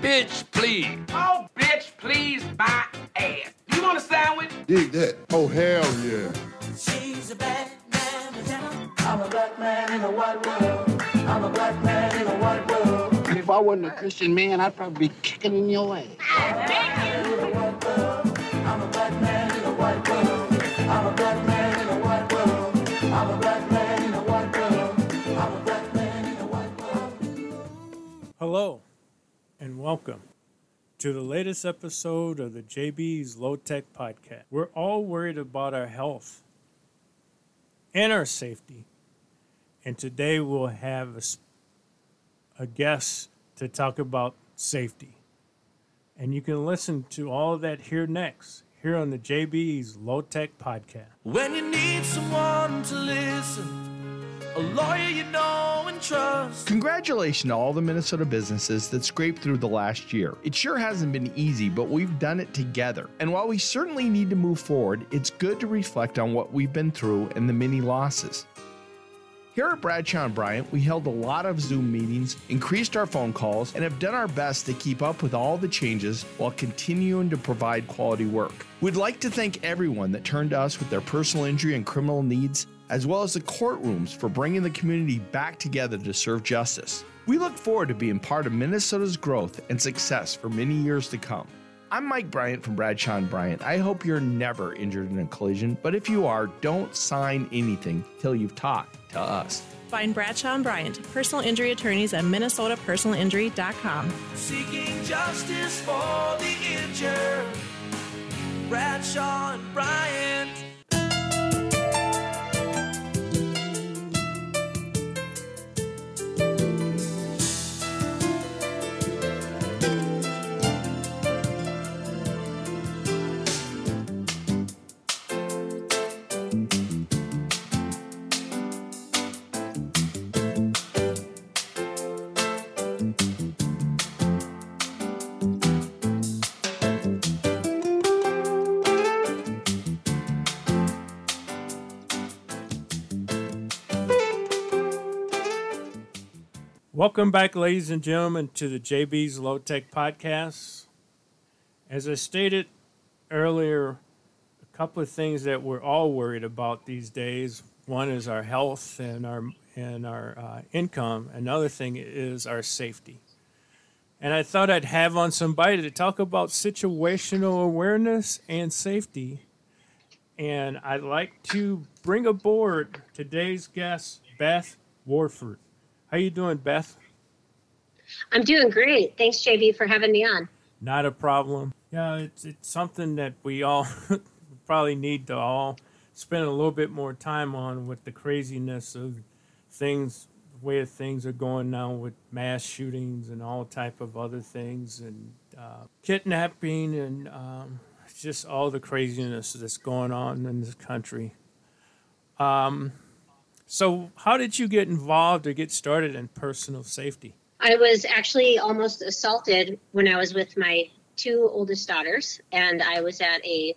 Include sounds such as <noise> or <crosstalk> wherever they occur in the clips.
bitch, please. Oh, bitch, please, my ass. You want a sandwich? Dig that. Oh, hell yeah. She's a bad man, I'm a black man in a white world. I'm a black man in a white world. If I wasn't a Christian man, I'd probably be kicking in your ass. I'm a black man in a white world. I'm a black man in a white world. I'm a black welcome to the latest episode of the JB's Low Tech Podcast. We're all worried about our health and our safety, and today we'll have a guest to talk about safety. And you can listen to all of that here next, here on the JB's Low Tech Podcast. When you need someone to listen, a lawyer you know and trust. Congratulations to all the Minnesota businesses that scraped through the last year. It sure hasn't been easy, but we've done it together. And while we certainly need to move forward, it's good to reflect on what we've been through and the many losses. Here at Bradshaw and Bryant, we held a lot of Zoom meetings, increased our phone calls, and have done our best to keep up with all the changes while continuing to provide quality work. We'd like to thank everyone that turned to us with their personal injury and criminal needs, as well as the courtrooms for bringing the community back together to serve justice. We look forward to being part of Minnesota's growth and success for many years to come. I'm Mike Bryant from Bradshaw and Bryant. I hope you're never injured in a collision, but if you are, don't sign anything till you've talked to us. Find Bradshaw and Bryant, personal injury attorneys at minnesotapersonalinjury.com. Seeking justice for the injured. Bradshaw and Bryant. Welcome back, ladies and gentlemen, to the JB's Low Tech Podcast. As I stated earlier, a couple of things that we're all worried about these days. One is our health and our and our uh, income. Another thing is our safety. And I thought I'd have on somebody to talk about situational awareness and safety. And I'd like to bring aboard today's guest, Beth Warford. How you doing, Beth? I'm doing great. Thanks, JB, for having me on. Not a problem. Yeah, it's it's something that we all <laughs> probably need to all spend a little bit more time on with the craziness of things, the way things are going now with mass shootings and all type of other things and uh, kidnapping and um, just all the craziness that's going on in this country. Um, so, how did you get involved or get started in personal safety? I was actually almost assaulted when I was with my two oldest daughters, and I was at a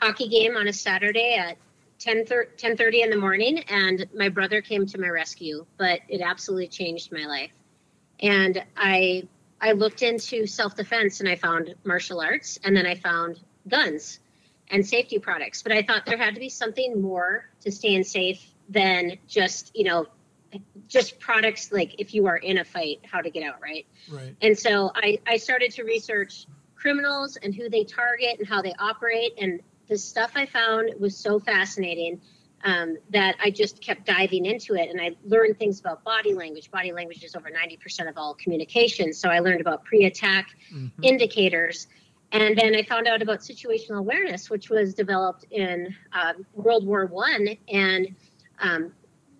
hockey game on a Saturday at 10 30 in the morning, and my brother came to my rescue, but it absolutely changed my life. And I I looked into self-defense and I found martial arts and then I found guns and safety products. But I thought there had to be something more to staying safe than just, you know, just products like if you are in a fight, how to get out, right? Right. And so I, I started to research criminals and who they target and how they operate. And the stuff I found was so fascinating um, that I just kept diving into it. And I learned things about body language. Body language is over 90% of all communication. So I learned about pre attack indicators. And then I found out about situational awareness, which was developed in uh, World War One. And um,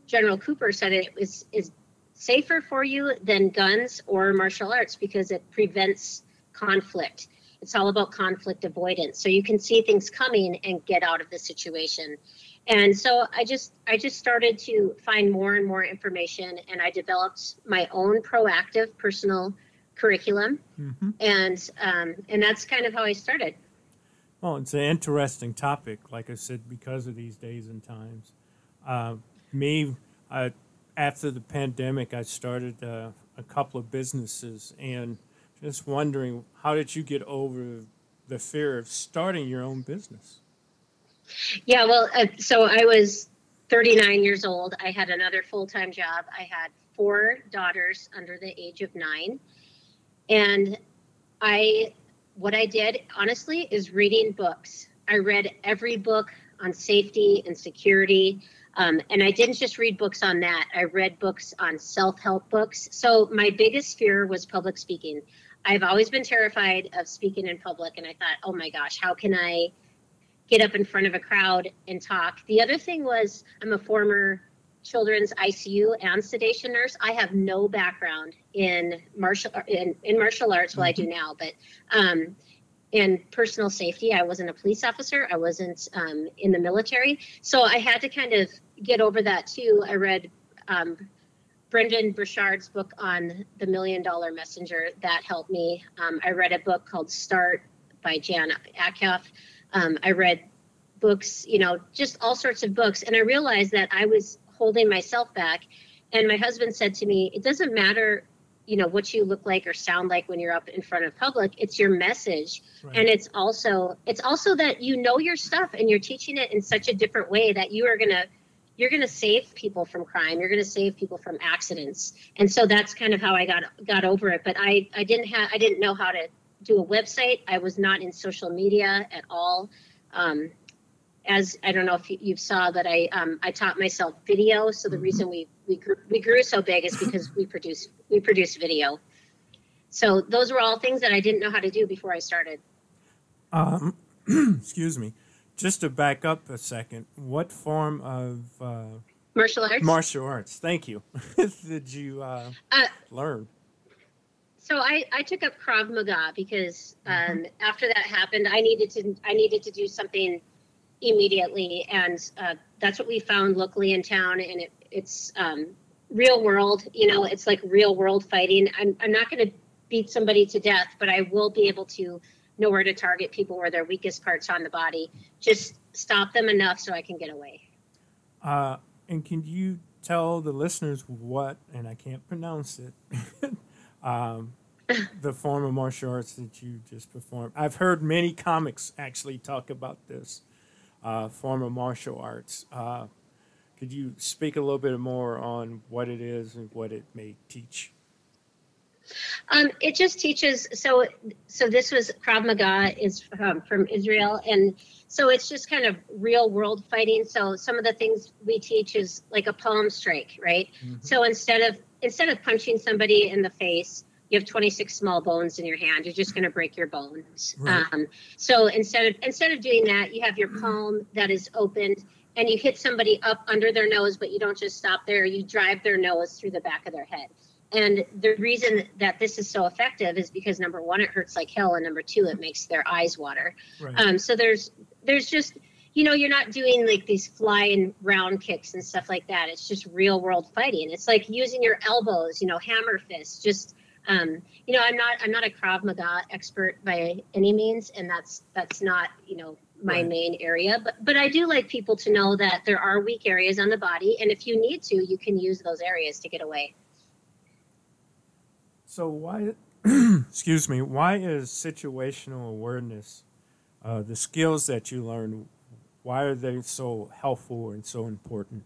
General Cooper said it was is safer for you than guns or martial arts because it prevents conflict. It's all about conflict avoidance. So you can see things coming and get out of the situation. And so I just I just started to find more and more information and I developed my own proactive personal curriculum. And um, and that's kind of how I started. Well, it's an interesting topic, like I said, because of these days and times. Uh, me, I, after the pandemic, I started uh, a couple of businesses, and Just wondering, how did you get over the fear of starting your own business? Yeah, well, uh, so I was 39 years old. I had another full time job. I had four daughters under the age of nine. And I, what I did honestly is reading books. I read every book on safety and security. Um, and I didn't just read books on that, I read books on self help books. So my biggest fear was public speaking. I've always been terrified of speaking in public. And I thought, oh my gosh, how can I get up in front of a crowd and talk? The other thing was, I'm a former children's ICU and sedation nurse. I have no background in martial in, in martial arts. Well, I do now, but um, in personal safety, I wasn't a police officer. I wasn't um, in the military, so I had to kind of get over that too. I read um, Brendan Burchard's book on the Million Dollar Messenger. That helped me. Um, I read a book called Start by Jon Acuff. Um, I read books, you know, just all sorts of books, and I realized that I was holding myself back. And my husband said to me, "It doesn't matter." you know what you look like or sound like when you're up in front of public it's your message Right. and it's also it's also that you know your stuff and you're teaching it in such a different way that you are going to you're going to save people from crime you're going to save people from accidents. And so that's kind of how i got got over it. But i i didn't have i didn't know how to do a website. I was not in social media at all. Um, as i don't know if you, you saw that i um, i taught myself video. So the reason we we grew, we grew so big is because we produce we produce video. So those were all things that i didn't know how to do before i started. Um, <clears throat> excuse me. Just to back up a second, what form of uh, martial arts martial arts? Thank you. <laughs> did you uh, Uh, learn? So I, I took up Krav Maga because um, after that happened, I needed to I needed to do something immediately, and uh, that's what we found locally in town. And it, it's um, real world, you know, it's like real world fighting. I'm I'm not going to beat somebody to death, but I will be able to know where to target people where their weakest parts on the body. Just stop them enough so I can get away. Uh, and can you tell the listeners what, and I can't pronounce it, <laughs> um, <laughs> the form of martial arts that you just performed? I've heard many comics actually talk about this uh, form of martial arts. Uh, could you speak a little bit more on what it is and what it may teach? Um, it just teaches. So, so this was Krav Maga is um, from Israel, and so it's just kind of real world fighting. So some of the things we teach is like a palm strike, right? So instead of instead of punching somebody in the face, you have 26 small bones in your hand. You're just going to break your bones. Right. Um, so instead of instead of doing that, you have your palm that is opened. And you hit somebody up under their nose, but you don't just stop there. You drive their nose through the back of their head. And the reason that this is so effective is because number one, it hurts like hell, and number two, it makes their eyes water. Right. Um, so there's there's just you know you're not doing like these flying round kicks and stuff like that. It's just real world fighting. It's like using your elbows, you know, hammer fists. Just um, you know, I'm not I'm not a Krav Maga expert by any means, and that's that's not you know my Right. main area. But but I do like people to know that there are weak areas on the body, and if you need to, you can use those areas to get away. So why, <clears throat> excuse me, why is situational awareness, uh, the skills that you learn, why are they so helpful and so important?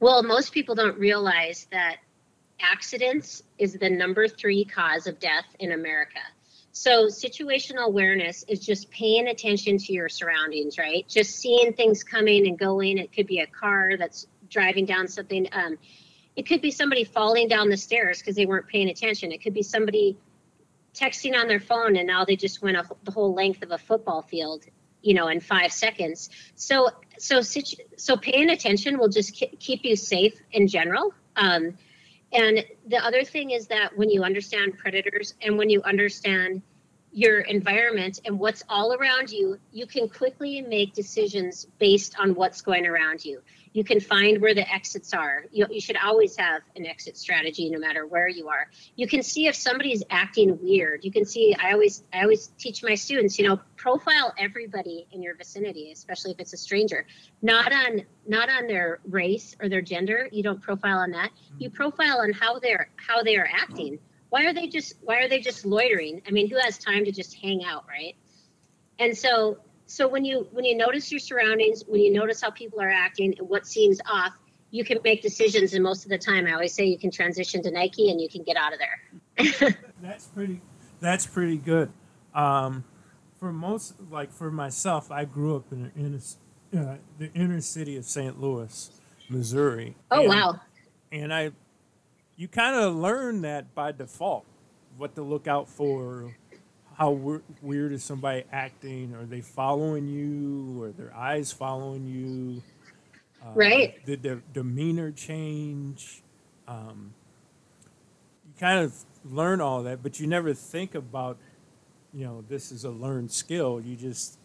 Well, most people don't realize that accidents is the number three cause of death in America. So, situational awareness is just paying attention to your surroundings, right? Just seeing things coming and going. It could be a car that's driving down something. Um, it could be somebody falling down the stairs because they weren't paying attention. It could be somebody texting on their phone and now they just went a, the whole length of a football field, you know, in five seconds. So, so, so paying attention will just keep you safe in general. Um, and the other thing is that when you understand predators and when you understand your environment and what's all around you, you can quickly make decisions based on what's going around you. You can find where the exits are. You, you should always have an exit strategy no matter where you are. You can see if somebody is acting weird. You can see I always I always teach my students, you know, profile everybody in your vicinity, especially if it's a stranger. Not on not on their race or their gender. You don't profile on that. Mm-hmm. You profile on how they're how they are acting mm-hmm. why are they just why are they just loitering? I mean, who has time to just hang out, right? And so so when you when you notice your surroundings, when you notice how people are acting and what seems off, you can make decisions. And most of the time, I always say you can transition to Nike and you can get out of there. <laughs> That's pretty. That's pretty good. Um, for most, like for myself, I grew up in the inner, uh, the inner city of St. Louis, Missouri. Oh And- wow. And I, you kind of learn that by default, what to look out for. How weird is somebody acting? Are they following you? Are their eyes following you? Uh, Right. Did their demeanor change? Um, you kind of learn all that, but you never think about, you know, this is a learned skill. You just,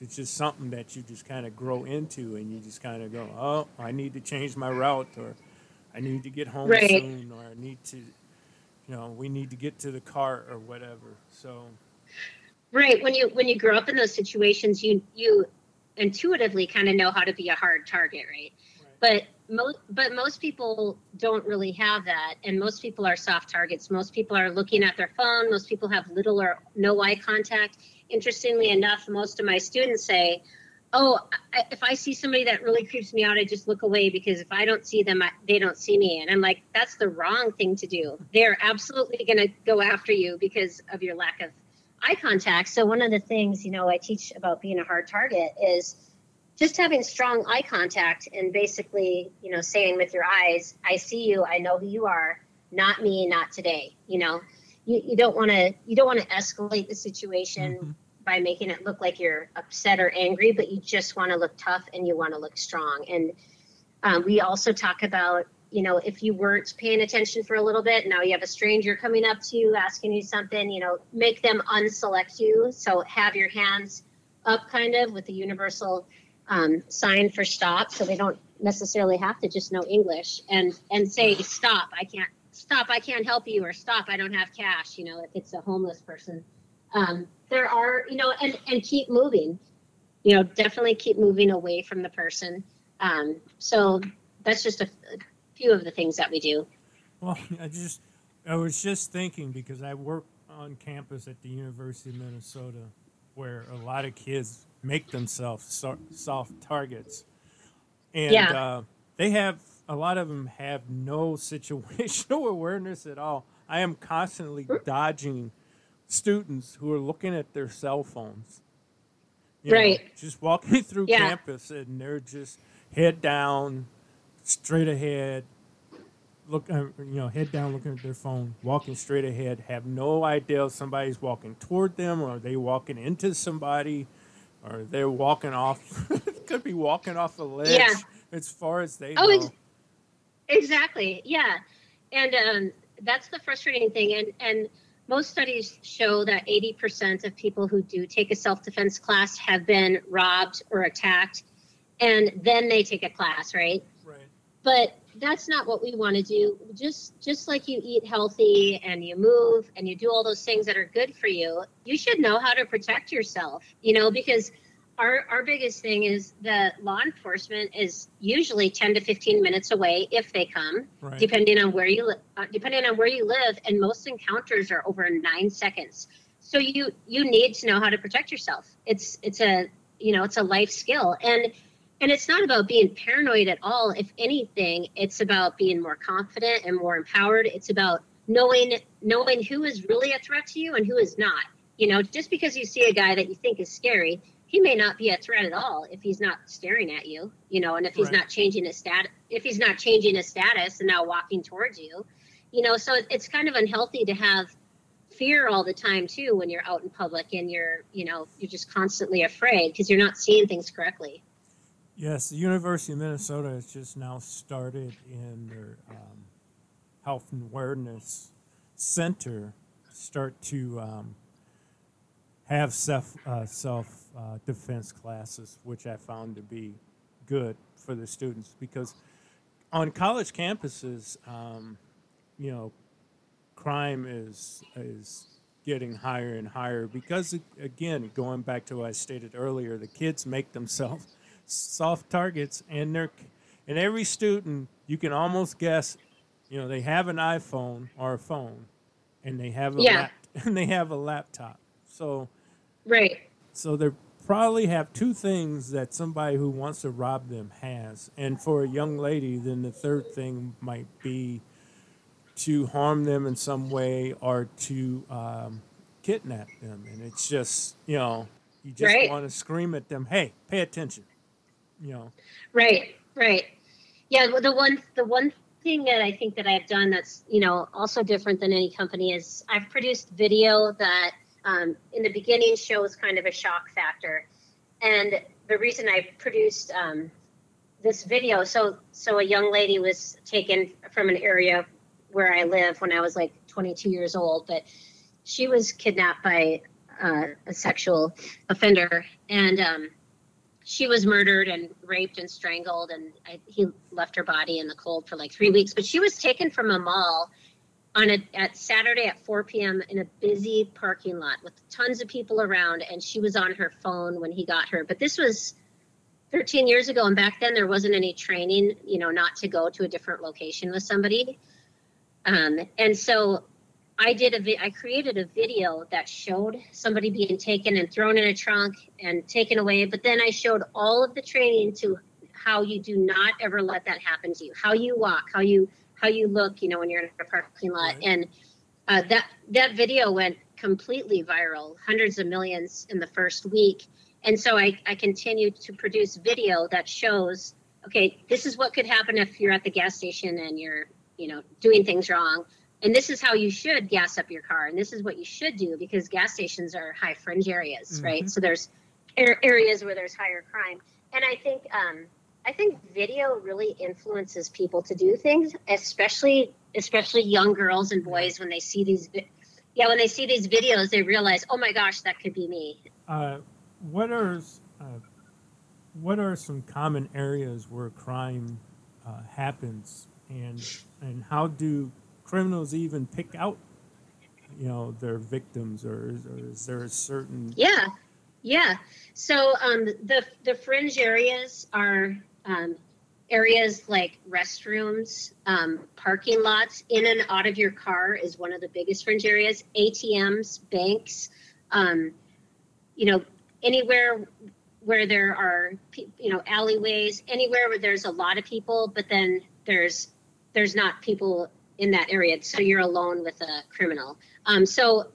it's just something that you just kind of grow into, and you just kind of go, oh, I need to change my route, or I need to get home Right. soon, or I need to, you know, we need to get to the car or whatever. So, Right. When you when you grow up in those situations, you you intuitively kind of know how to be a hard target, right? But most but most people don't really have that, and most people are soft targets. Most people are looking at their phone. Most people have little or no eye contact. Interestingly enough, most of my students say, "Oh, I, if I see somebody that really creeps me out, I just look away because if I don't see them, I, they don't see me." And I'm like, "That's the wrong thing to do. They're absolutely going to go after you because of your lack of eye contact. So one of the things, you know, I teach about being a hard target is just having strong eye contact and basically, you know, saying with your eyes, I see you, I know who you are, not me, not today. You know, you, you don't want to you don't want to escalate the situation mm-hmm. By making it look like you're upset or angry, but you just want to look tough and you want to look strong. And um, we also talk about, you know, if you weren't paying attention for a little bit, now you have a stranger coming up to you asking you something, you know, make them unselect you. So have your hands up kind of with the universal um, sign for stop so they don't necessarily have to just know English and and say stop, I can't stop, I can't help you or stop, I don't have cash, you know, if it's a homeless person. Um, there are, you know, and and keep moving. You know, definitely keep moving away from the person. Um, so that's just a, a few of the things that we do. Well, <laughs> I just, I was just thinking because I work on campus at the University of Minnesota, where a lot of kids make themselves so- soft targets, and Yeah. uh, they have a lot of them have no <laughs> situational awareness at all. I am constantly dodging students who are looking at their cell phones. You know, Right. just walking <laughs> through Yeah. campus and they're just head down, straight ahead, look, uh, you know, head down, looking at their phone, walking straight ahead, have no idea if somebody's walking toward them, or they walking into somebody, or they're walking off. <laughs> could be walking off a ledge Yeah. as far as they Oh, know. ex- exactly. Yeah, and um, that's the frustrating thing. And and most studies show that 80% of people who do take a self-defense class have been robbed or attacked, and then they take a class, right? right. but that's not what we want to do just just like you eat healthy and you move and you do all those things that are good for you you should know how to protect yourself you know because our our biggest thing is that law enforcement is usually 10 to 15 minutes away if they come Right. depending on where you li- uh, depending on where you live and most encounters are over 9 seconds so you you need to know how to protect yourself it's it's a you know it's a life skill and and it's not about being paranoid at all. If anything, it's about being more confident and more empowered. It's about knowing knowing who is really a threat to you and who is not. You know, just because you see a guy that you think is scary, he may not be a threat at all if he's not staring at you. You know, and if he's Right. not changing his stat, if he's not changing his status and now walking towards you, you know. So it's kind of unhealthy to have fear all the time too when you're out in public and you're you know you're just constantly afraid because you're not seeing things correctly. Yes, the University of Minnesota has just now started in their um, health and awareness center start to um, have self uh, self uh, defense classes, which I found to be good for the students because on college campuses, um, you know, crime is is getting higher and higher because again, going back to what I stated earlier, the kids make themselves soft targets, and they're and every student you can almost guess, you know, they have an iPhone or a phone, and they have a Yeah. lap, <laughs> and they have a laptop. So Right. so they probably have two things that somebody who wants to rob them has. And for a young lady, then the third thing might be to harm them in some way or to um, kidnap them. And it's just, you know, you just Right. want to scream at them, hey, pay attention. You know, Right, right. Yeah, the one the one thing that I think that I've done that's you know also different than any company is I've produced video that um, in the beginning shows kind of a shock factor, and the reason I produced um, this video so so a young lady was taken from an area where I live when I was like 22 years old, but she was kidnapped by uh, a sexual offender and. Um, she was murdered and raped and strangled and I, he left her body in the cold for like three weeks but she was taken from a mall on a at saturday at 4 p.m in a busy parking lot with tons of people around and she was on her phone when he got her but this was 13 years ago and back then there wasn't any training you know not to go to a different location with somebody um, and so I did a vi- I created a video that showed somebody being taken and thrown in a trunk and taken away, but then I showed all of the training to how you do not ever let that happen to you. How you walk, how you how you look, you know, when you're in a parking lot. Right. And uh, that that video went completely viral, hundreds of millions in the first week. And so I, I continued to produce video that shows, okay, this is what could happen if you're at the gas station and you're, you know, doing things wrong and this is how you should gas up your car and this is what you should do because gas stations are high fringe areas right so there's areas where there's higher crime and i think um, i think video really influences people to do things especially especially young girls and boys when they see these yeah when they see these videos they realize oh my gosh that could be me uh, what are uh, what are some common areas where crime uh, happens, and and how do criminals even pick out, you know, their victims, or, is- or is there a certain Yeah, yeah. So um, the the fringe areas are um, areas like restrooms, um, parking lots, in and out of your car is one of the biggest fringe areas. ATMs, banks, um, you know, anywhere where there are you know alleyways, anywhere where there's a lot of people, but then there's there's not people in that area, so you're alone with a criminal. Um, so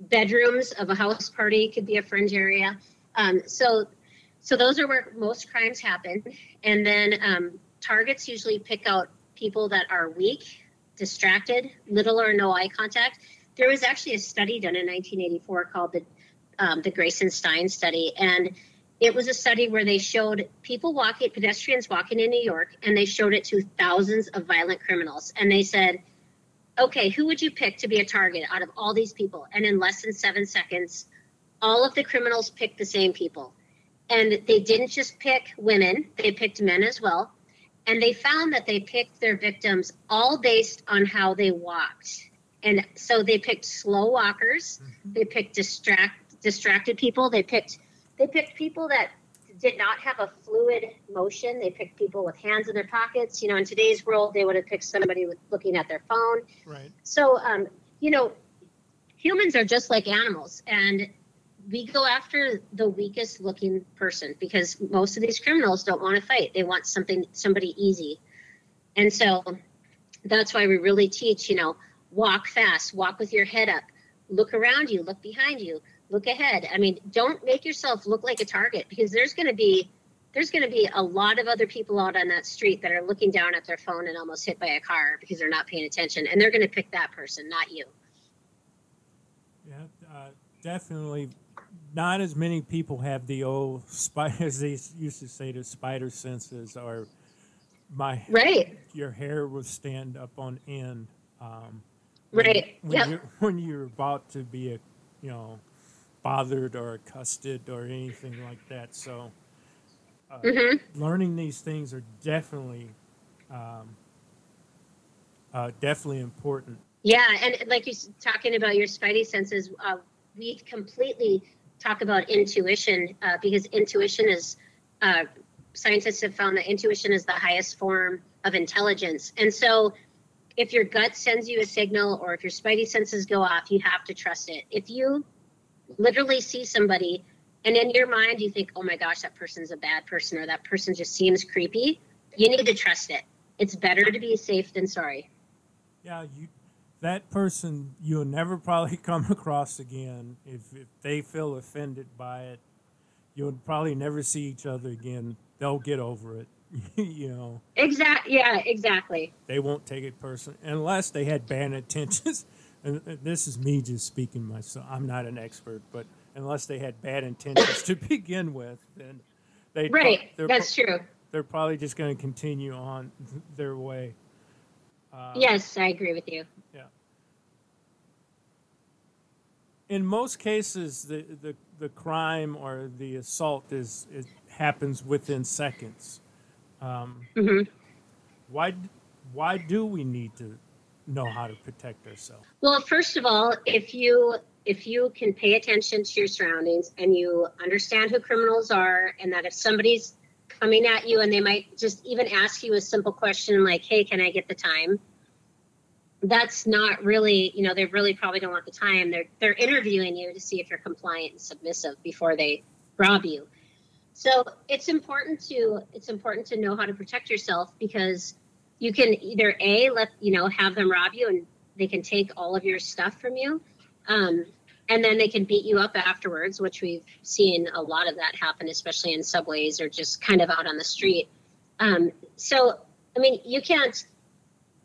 bedrooms of a house party could be a fringe area. Um, so, so those are where most crimes happen. And then um, targets usually pick out people that are weak, distracted, little or no eye contact. There was actually a study done in 1984 called the um, the Grayson Stein study, and it was a study where they showed people walking, pedestrians walking in New York, and they showed it to thousands of violent criminals, and they said okay, who would you pick to be a target out of all these people? And in less than seven seconds, all of the criminals picked the same people. And they didn't just pick women, they picked men as well. And they found that they picked their victims all based on how they walked. And so they picked slow walkers, they picked distract distracted people, they picked they picked people that did not have a fluid motion. They picked people with hands in their pockets. You know, in today's world, they would have picked somebody with looking at their phone. right? So, um, you know, humans are just like animals, and we go after the weakest looking person because most of these criminals don't want to fight. They want something, somebody easy. And so that's why we really teach, you know, walk fast, walk with your head up, look around you, look behind you, look ahead. I mean, don't make yourself look like a target because there's going to be there's going to be a lot of other people out on that street that are looking down at their phone and almost hit by a car because they're not paying attention and they're going to pick that person, not you. Yeah, uh, definitely. Not as many people have the old spider, <laughs> as they used to say, the spider senses, or my Right. your hair will stand up on end. Um, Right. When, Yep. you're, when you're about to be a, you know, bothered or accosted or anything like that. So, uh, Mhm. learning these things are definitely, um, uh, definitely important. Yeah, and like you're talking about your spidey senses, uh, we completely talk about intuition uh, because intuition is, uh, scientists have found that intuition is the highest form of intelligence. And so, if your gut sends you a signal or if your spidey senses go off, you have to trust it. If you literally see somebody and in your mind you think, oh my gosh, that person's a bad person or that person just seems creepy, you need to trust it. It's better to be safe than sorry. Yeah, you that person you'll never probably <laughs> come across again if, if they feel offended by it. You'll probably never see each other again. They'll get over it. <laughs> you know, exactly Yeah, exactly. they won't take it personally unless they had bad intentions. <laughs> And and this is me just speaking myself. I'm not an expert, but unless they had bad intentions to begin with, then they Right. they're, That's pro- true. they're probably just going to continue on their way. Uh, Yes, I agree with you. Yeah. In most cases, the, the, the crime or the assault is it happens within seconds. Um, hmm why why do we need to know how to protect ourselves? Well, first of all, if you if you can pay attention to your surroundings and you understand who criminals are, and that if somebody's coming at you and they might just even ask you a simple question like, "Hey, can I get the time?" That's not really, you know, they really probably don't want the time. They're they're interviewing you to see if you're compliant and submissive before they rob you. So it's important to it's important to know how to protect yourself because you can either a let you know have them rob you and they can take all of your stuff from you um, and then they can beat you up afterwards which we've seen a lot of that happen especially in subways or just kind of out on the street um, so i mean you can't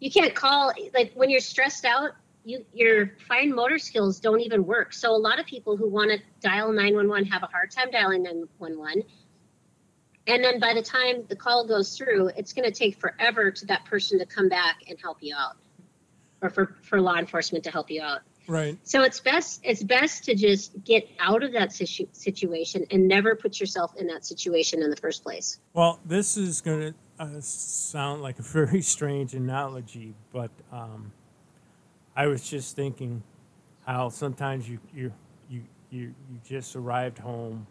you can't call like when you're stressed out you your fine motor skills don't even work so a lot of people who want to dial 911 have a hard time dialing 911 and then by the time the call goes through, it's going to take forever to that person to come back and help you out, or for, for law enforcement to help you out. Right. So it's best it's best to just get out of that situ- situation and never put yourself in that situation in the first place. Well, this is going to uh, sound like a <laughs> very strange analogy, but um, I was just thinking how sometimes you you you you, you just arrived home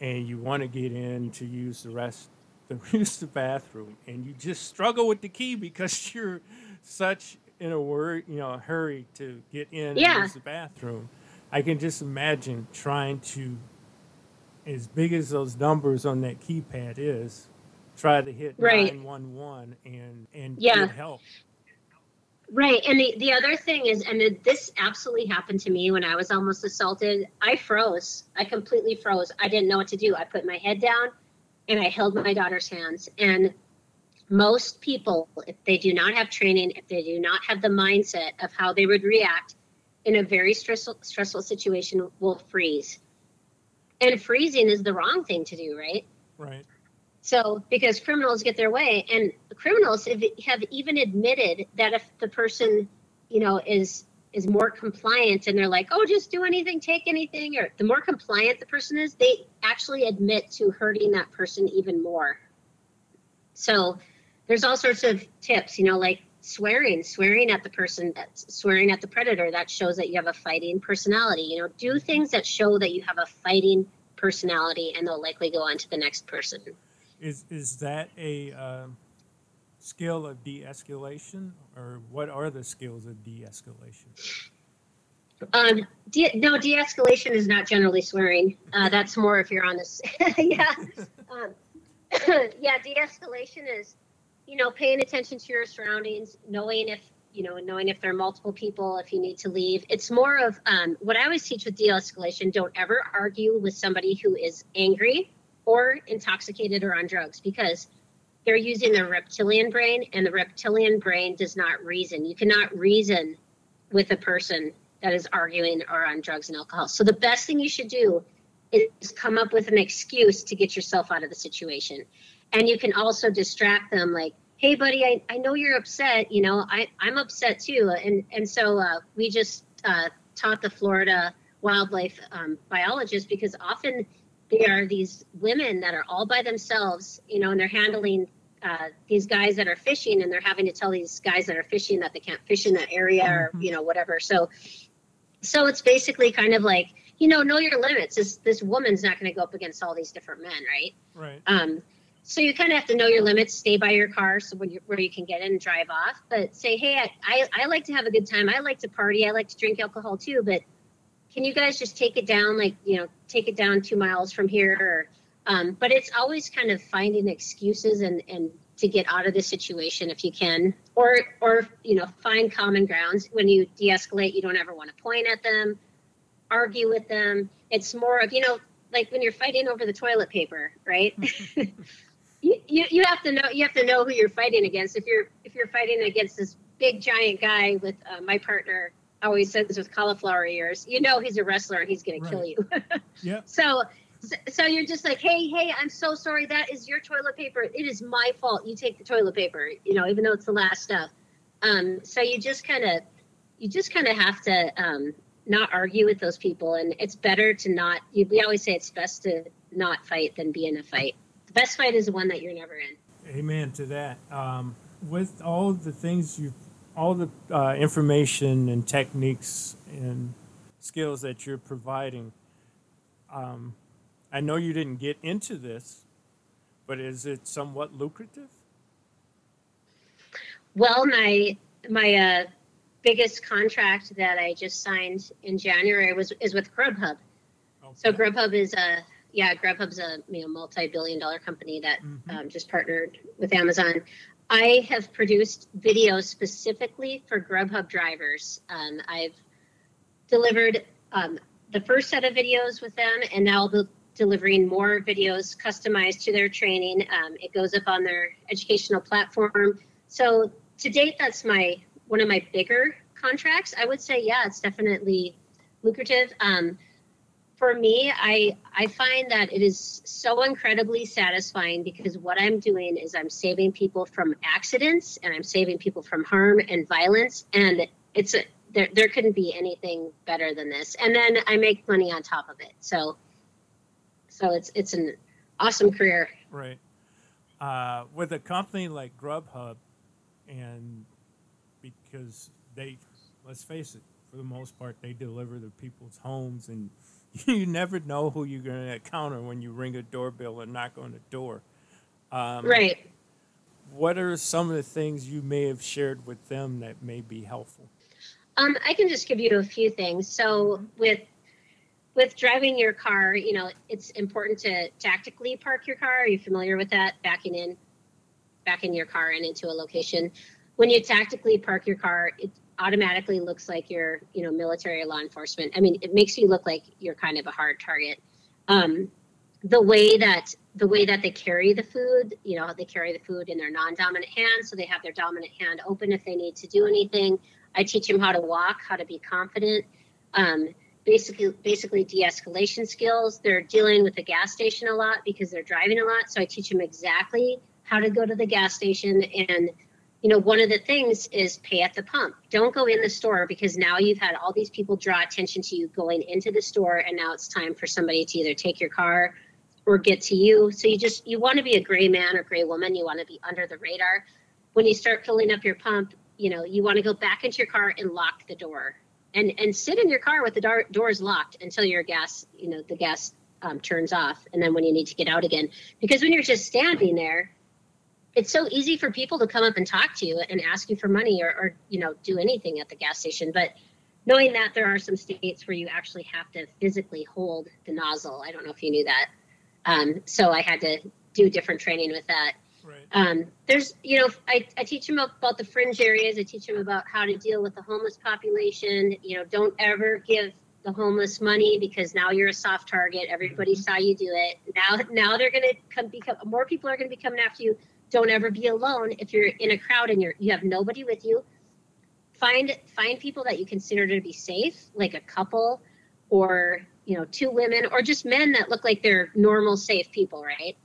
and you want to get in to use the rest the <laughs> use the bathroom and you just struggle with the key because <laughs> you're such in a word you know a hurry to get in and use the bathroom. I can just imagine trying to as big as those numbers on that keypad is, try to hit Right. 911 and and Yeah. get help. Right. And the, the other thing is, and this absolutely happened to me when I was almost assaulted. I froze. I completely froze. I didn't know what to do. I put my head down and I held my daughter's hands. And most people, if they do not have training, if they do not have the mindset of how they would react in a very stressful, stressful situation, will freeze. And freezing is the wrong thing to do, right? Right. So, because criminals get their way, and criminals have, even admitted that if the person, you know, is is more compliant, and they're like, "Oh, just do anything, take anything," or the more compliant the person is, they actually admit to hurting that person even more. So, there's all sorts of tips, you know, like swearing, swearing at the person, that's swearing at the predator. That shows that you have a fighting personality. You know, do things that show that you have a fighting personality, and they'll likely go on to the next person. Is is that a um, skill of de-escalation, or what are the skills of de-escalation? Um, de- no, de-escalation is not generally swearing. Uh, that's more if you're on this. <laughs> yeah, <laughs> um, <coughs> yeah. De-escalation is, you know, paying attention to your surroundings, knowing if you know, knowing if there are multiple people, if you need to leave. It's more of um, what I always teach with de-escalation. Don't ever argue with somebody who is angry or intoxicated or on drugs because they're using their reptilian brain, and the reptilian brain does not reason. You cannot reason with a person that is arguing or on drugs and alcohol. So the best thing you should do is come up with an excuse to get yourself out of the situation. And you can also distract them like, hey buddy, I, I know you're upset, you know, I, I'm upset too. And and so uh, we just uh, taught the Florida wildlife um, because often there are these women that are all by themselves, you know, and they're handling uh, these guys that are fishing and they're having to tell these guys that are fishing that they can't fish in that area or, you know, whatever. So so it's basically kind of like you know know your limits this this woman's not going to go up against all these different men right Right. um so you kind of have to know your limits. Stay by your car, so when you where you can get in and drive off. But say, hey, I, I I like to have a good time. I like to party. I like to drink alcohol too. But can you guys just take it down? Like you know, take it down two miles from here. Or, um, but it's always kind of finding excuses and and to get out of the situation if you can, or or you know, find common grounds. When you de-escalate, you don't ever want to point at them, argue with them. It's more of you know, like when you're fighting over the toilet paper, right? <laughs> you, you, you have to know you have to know who you're fighting against. If you're if you're fighting against this big giant guy with uh, my partner always says with cauliflower ears, you know he's a wrestler and he's going to kill you. <laughs> Yeah. So, so you're just like, hey, hey, I'm so sorry. That is your toilet paper. It is my fault. You take the toilet paper. You know, even though it's the last stuff. Um, so you just kind of, you just kind of have to um, not argue with those people, and it's better to not. You, we always say it's best to not fight than be in a fight. The best fight is the one that you're never in. Amen to that. Um, with all the things you, all the uh, information and techniques and skills that you're providing, um, I know you didn't get into this, but is it somewhat lucrative? Well, my my uh, biggest contract that I just signed in January was is with Grubhub. So Grubhub is a yeah, Grubhub's a you know multi-billion-dollar company that um, just partnered with Amazon. I have produced videos specifically for Grubhub drivers. Um, I've delivered um, the first set of videos with them, and now I'll be delivering more videos customized to their training. Um, it goes up on their educational platform. So to date, that's my one of my bigger contracts. I would say, yeah, it's definitely lucrative. Um, for me, I I find that it is so incredibly satisfying because what I'm doing is I'm saving people from accidents and I'm saving people from harm and violence, and it's a, there there couldn't be anything better than this. And then I make money on top of it. So so it's it's an awesome career. Right. Uh, with a company like Grubhub, and because they, let's face it, for the most part, they deliver to people's homes, and <laughs> you never know who you're going to encounter when you ring a doorbell and knock on the door. Um, Right. What are some of the things you may have shared with them that may be helpful? Um, I can just give you a few things. So with with driving your car, you know, it's important to tactically park your car. Are you familiar with that? Backing in, backing your car in into a location. When you tactically park your car, it automatically looks like you're, you know, military law enforcement. I mean, it makes you look like you're kind of a hard target. Um, the way that the way that they carry the food, you know, they carry the food in their non-dominant hand, so they have their dominant hand open if they need to do anything. I teach them how to walk, how to be confident. Um, basically, basically de-escalation skills. They're dealing with the gas station a lot because they're driving a lot, so I teach them exactly how to go to the gas station. And you know, one of the things is pay at the pump. Don't go in the store because now you've had all these people draw attention to you going into the store, and now it's time for somebody to either take your car or get to you. So you just you want to be a gray man or gray woman. You want to be under the radar. When you start filling up your pump, you know you want to go back into your car and lock the door, and and sit in your car with the door, doors locked until your gas, you know, the gas um, turns off, and then when you need to get out again. Because when you're just standing there, it's so easy for people to come up and talk to you and ask you for money or, or you know do anything at the gas station, but knowing that there are some states where you actually have to physically hold the nozzle. I don't know if you knew that. Um, so I had to do different training with that. Right. Um, there's, you know, I, I teach them about the fringe areas. I teach them about how to deal with the homeless population. You know, don't ever give the homeless money because now you're a soft target. Everybody saw you do it. Now, now they're going to come become more people are going to be coming after you. Don't ever be alone. If you're in a crowd and you're you have nobody with you, find find people that you consider to be safe, like a couple, or you know, two women, or just men that look like they're normal, safe people, right?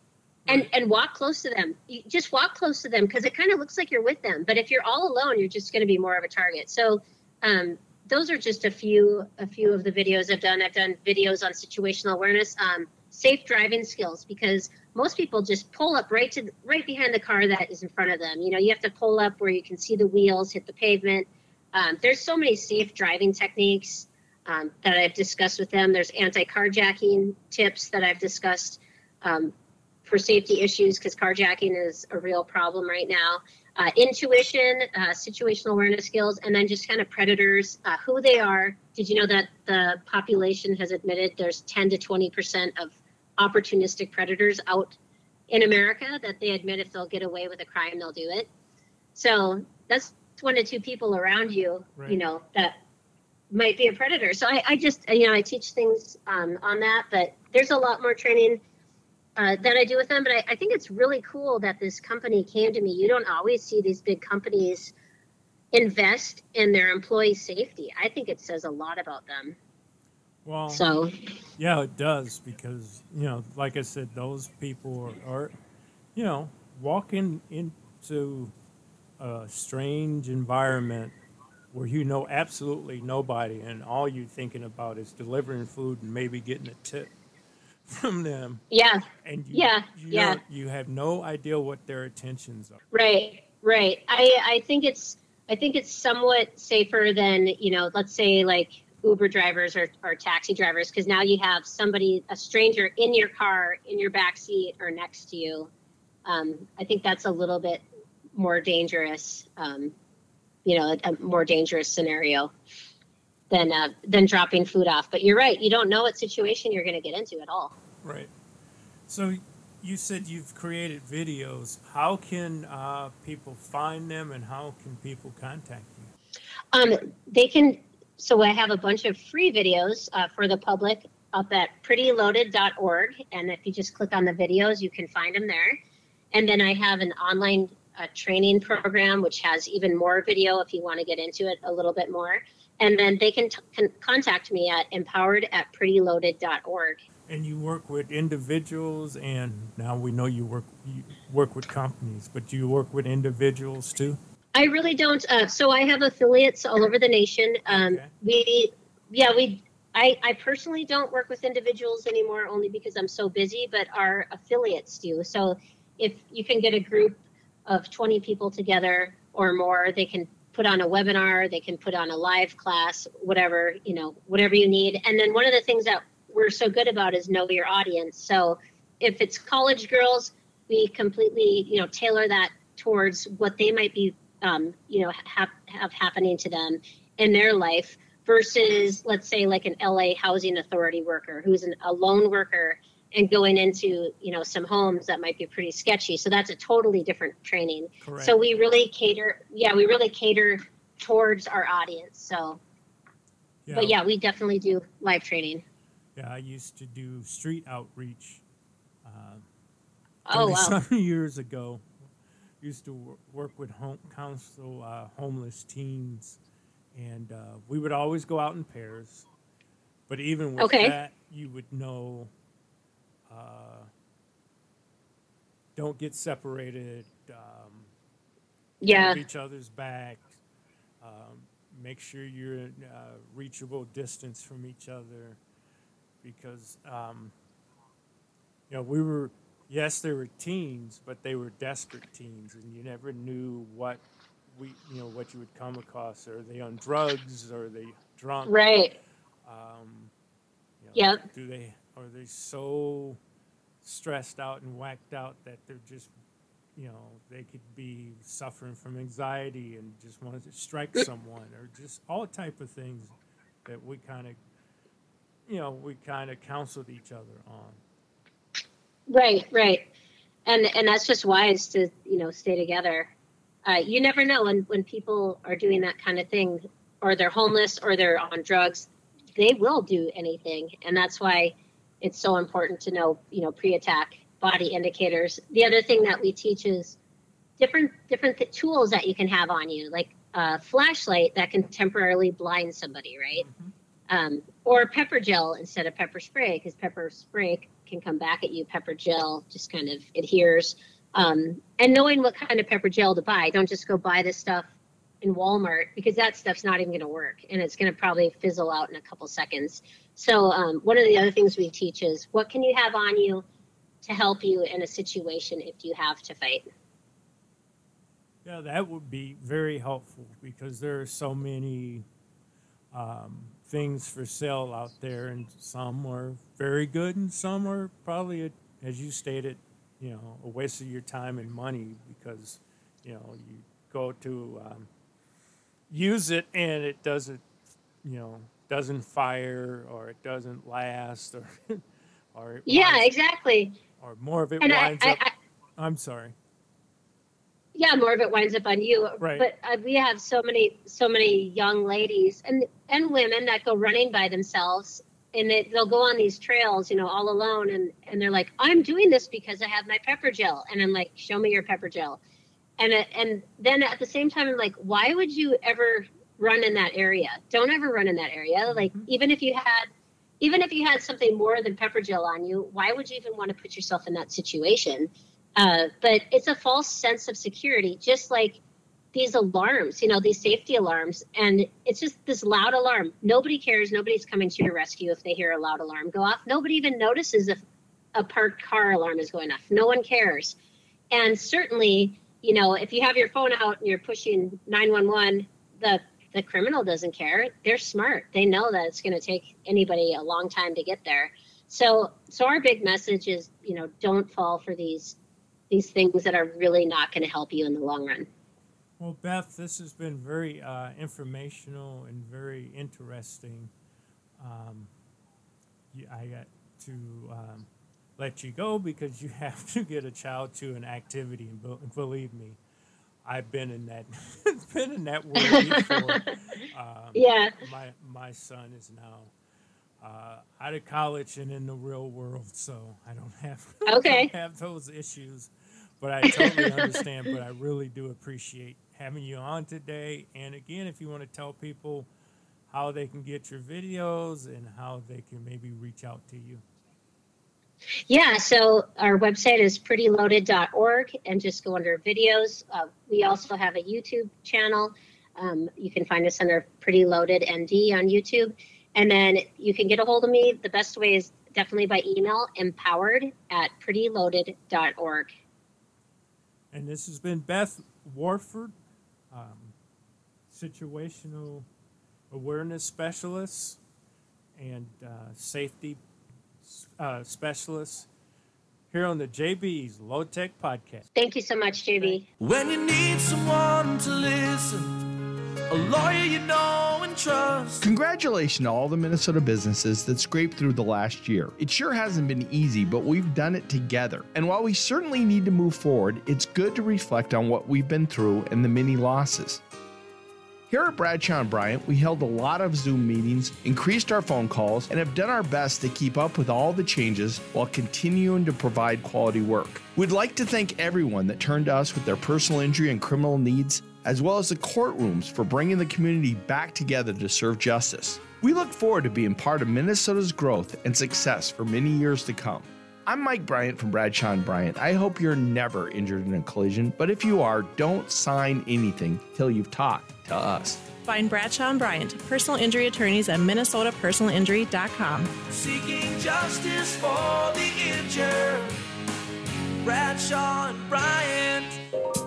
and and walk close to them. You just walk close to them because it kind of looks like you're with them. But if you're all alone you're just going to be more of a target. So um, those are just a few a few of the videos i've done. I've done videos on situational awareness um, safe driving skills because most people just pull up right to right behind the car that is in front of them you know you have to pull up where you can see the wheels hit the pavement um, there's so many safe driving techniques um, that i've discussed with them there's anti-carjacking tips that i've discussed um, for safety issues because carjacking is a real problem right now. Uh, intuition, uh, situational awareness skills, and then just kind of predators, uh, who they are. Did you know that the population has admitted there's 10 to 20 percent of opportunistic predators out in America that they admit if they'll get away with a crime, they'll do it. So that's one or two people around you, Right. you know, that might be a predator. So I, I just, you know, I teach things um, on that, but there's a lot more training uh, that I do with them. But I, I think it's really cool that this company came to me. You don't always see these big companies invest in their employee safety. I think it says a lot about them. Well, So yeah, it does because you know, like I said, those people are, are you know, walking into a strange environment where you know absolutely nobody, and all you're thinking about is delivering food and maybe getting a tip <laughs> from them, yeah, and you, Yeah, you yeah. know, you have no idea what their intentions are. Right, right. I I think it's I think it's somewhat safer than you know, let's say like Uber drivers or, or taxi drivers, because now you have somebody, a stranger, in your car, in your back seat, or next to you. Um, I think that's a little bit more dangerous. Um, you know, a, a more dangerous scenario than uh, than dropping food off. But you're right. You don't know what situation you're going to get into at all. Right. So you said you've created videos. How can uh, people find them, and how can people contact you? Um, they can. So I have a bunch of free videos uh, for the public up at prettyloaded.org, and if you just click on the videos, you can find them there. And then I have an online uh, training program which has even more video if you want to get into it a little bit more. And then they can, t- can contact me at empowered at prettyloaded.org. And you work with individuals, and now we know you work you work with companies, but do you work with individuals too? I really don't. Uh, so I have affiliates all over the nation. Um, Okay. We, yeah, we. I, I personally don't work with individuals anymore, only because I'm so busy. But our affiliates do. So if you can get a group of 20 people together or more, they can put on a webinar, they can put on a live class, whatever you know, whatever you need. And then one of the things that we're so good about is know your audience. So if it's college girls, we completely you know tailor that towards what they might be um, you know have have happening to them in their life versus let's say like an LA housing authority worker who's an, a lone worker and going into you know some homes that might be pretty sketchy so that's a totally different training Correct. so we really cater yeah we really cater towards our audience so yeah. but yeah we definitely do live training yeah. I used to do street outreach. Uh, oh wow some <laughs> years ago. Used to work with home council uh, homeless teens, and uh, we would always go out in pairs. But even with Okay. that, you would know. Uh, don't get separated. Um, yeah each other's back. Um, make sure you're in uh, reachable distance from each other, because um, you know we were. Yes, they were teens, but they were desperate teens, and you never knew what we, you know, what you would come across. Are they on drugs? Are they drunk? right Um, you know, Yep. Do they are they so stressed out and whacked out that they're just, you know, they could be suffering from anxiety and just wanted to strike someone or just all type of things that we kind of, you know, we kind of counseled each other on. Right, right. And and that's just wise to, you know, stay together. Uh, you never know when, when people are doing that kind of thing or they're homeless or they're on drugs, they will do anything. And that's why it's so important to know, you know, pre-attack body indicators. The other thing that we teach is different different th- tools that you can have on you, like a flashlight that can temporarily blind somebody, right? um, or pepper gel instead of pepper spray because pepper spray can come back at you. Pepper gel just kind of adheres. Um, and knowing what kind of pepper gel to buy, don't just go buy this stuff in Walmart because that stuff's not even going to work and it's going to probably fizzle out in a couple seconds. So um, one of the other things we teach is what can you have on you to help you in a situation if you have to fight. Yeah, that would be very helpful because there are so many um, things for sale out there, and some are very good, and some are probably, as you stated, you know a waste of your time and money because you know you go to um, use it and it doesn't you know doesn't fire or it doesn't last or <laughs> or Yeah, winds- exactly. or more of it And I, winds I, up. I, I'm sorry. Yeah, more of it winds up on you. Right. But uh, we have so many, so many young ladies and and women that go running by themselves, and they, they'll go on these trails, you know, all alone, and and they're like, I'm doing this because I have my pepper gel, and I'm like, show me your pepper gel, and it- and then at the same time, I'm like, why would you ever run in that area? Don't ever run in that area. Like even if you had. Even if you had something more than pepper gel on you, why would you even want to put yourself in that situation? Uh, but it's a false sense of security, just like these alarms, you know, these safety alarms. And it's just this loud alarm. Nobody cares. Nobody's coming to your rescue if they hear a loud alarm go off. Nobody even notices if a parked car alarm is going off. No one cares. And certainly, you know, if you have your phone out and you're pushing 911, the the criminal doesn't care. They're smart. They know that it's going to take anybody a long time to get there. So, so our big message is, you know, don't fall for these these things that are really not going to help you in the long run. Well, Beth, this has been very uh, informational and very interesting. Um, I got to um, let you go because you <laughs> have to get a child to an activity, and believe me, I've been in that <laughs> been in that world before. <laughs> Um, Yeah. my my son is now uh, out of college and in the real world, so I don't have Okay. don't have those issues. But I totally understand. but I really do appreciate having you on today. And again, if you want to tell people how they can get your videos and how they can maybe reach out to you. Yeah, so our website is prettyloaded.org and just go under videos. Uh, we also have a YouTube channel. Um, you can find us under Pretty Loaded ND on YouTube. And then you can get a hold of me. The best way is definitely by email, empowered at prettyloaded.org. And this has been Beth Warford, um, situational awareness specialist and uh, safety uh, specialist here on the JB's Low Tech Podcast. Thank you so much, JB. When you need someone to listen, a lawyer you know and trust. Congratulations to all the Minnesota businesses that scraped through the last year. It sure hasn't been easy, but we've done it together. And while we certainly need to move forward, it's good to reflect on what we've been through and the many losses. Here at Bradshaw and Bryant, we held a lot of Zoom meetings, increased our phone calls, and have done our best to keep up with all the changes while continuing to provide quality work. We'd like to thank everyone that turned to us with their personal injury and criminal needs, as well as the courtrooms for bringing the community back together to serve justice. We look forward to being part of Minnesota's growth and success for many years to come. I'm Mike Bryant from Bradshaw and Bryant. I hope you're never injured in a collision, but if you are, don't sign anything till you've talked to us. Find Bradshaw and Bryant, personal injury attorneys at minnesotapersonalinjury.com. Seeking justice for the injured. Bradshaw and Bryant.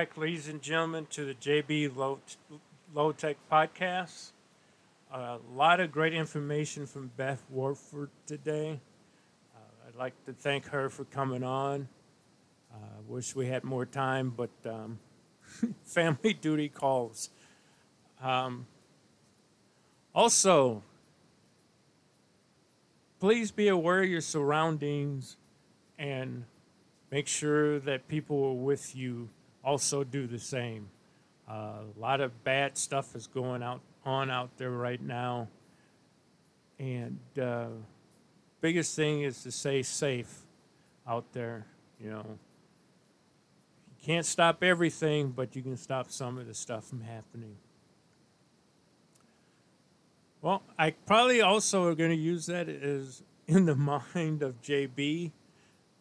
Back, ladies and gentlemen, to the JB Low, Low Tech Podcast. a lot of great information from Beth Warford today. Uh, I'd like to thank her for coming on. Uh, wish we had more time, but um, <laughs> family duty calls. Um, also, please be aware of your surroundings and make sure that people are with you also do the same. Uh, a lot of bad stuff is going out on out there right now, and uh, biggest thing is to stay safe out there. You know, you can't stop everything, but you can stop some of the stuff from happening. Well, I probably also are going to use that as in the <laughs> mind of JB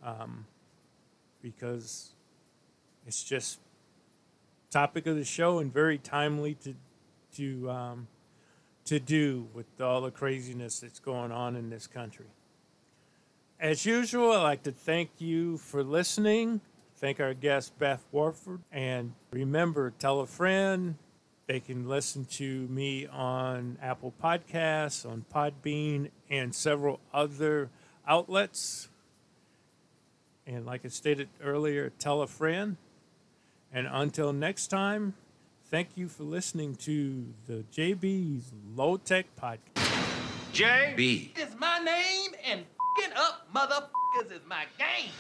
um, because it's just topic of the show and very timely to to um, to do with all the craziness that's going on in this country. As usual, I'd like to thank you for listening. Thank our guest Beth Warford, and remember, tell a friend. They can listen to me on Apple Podcasts, on Podbean, and several other outlets. And like I stated earlier, tell a friend. And until next time, thank you for listening to the JB's Low Tech Podcast. J B. Is my name and fing up motherfuckers is my game.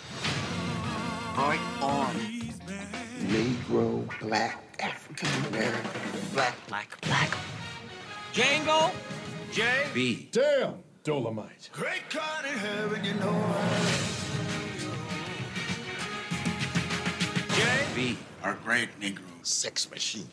Right on. Negro, black, African American, black, black, black. Django. J B. Damn, Dolomite. Great God in heaven, you know I B. Our great Negro sex machine.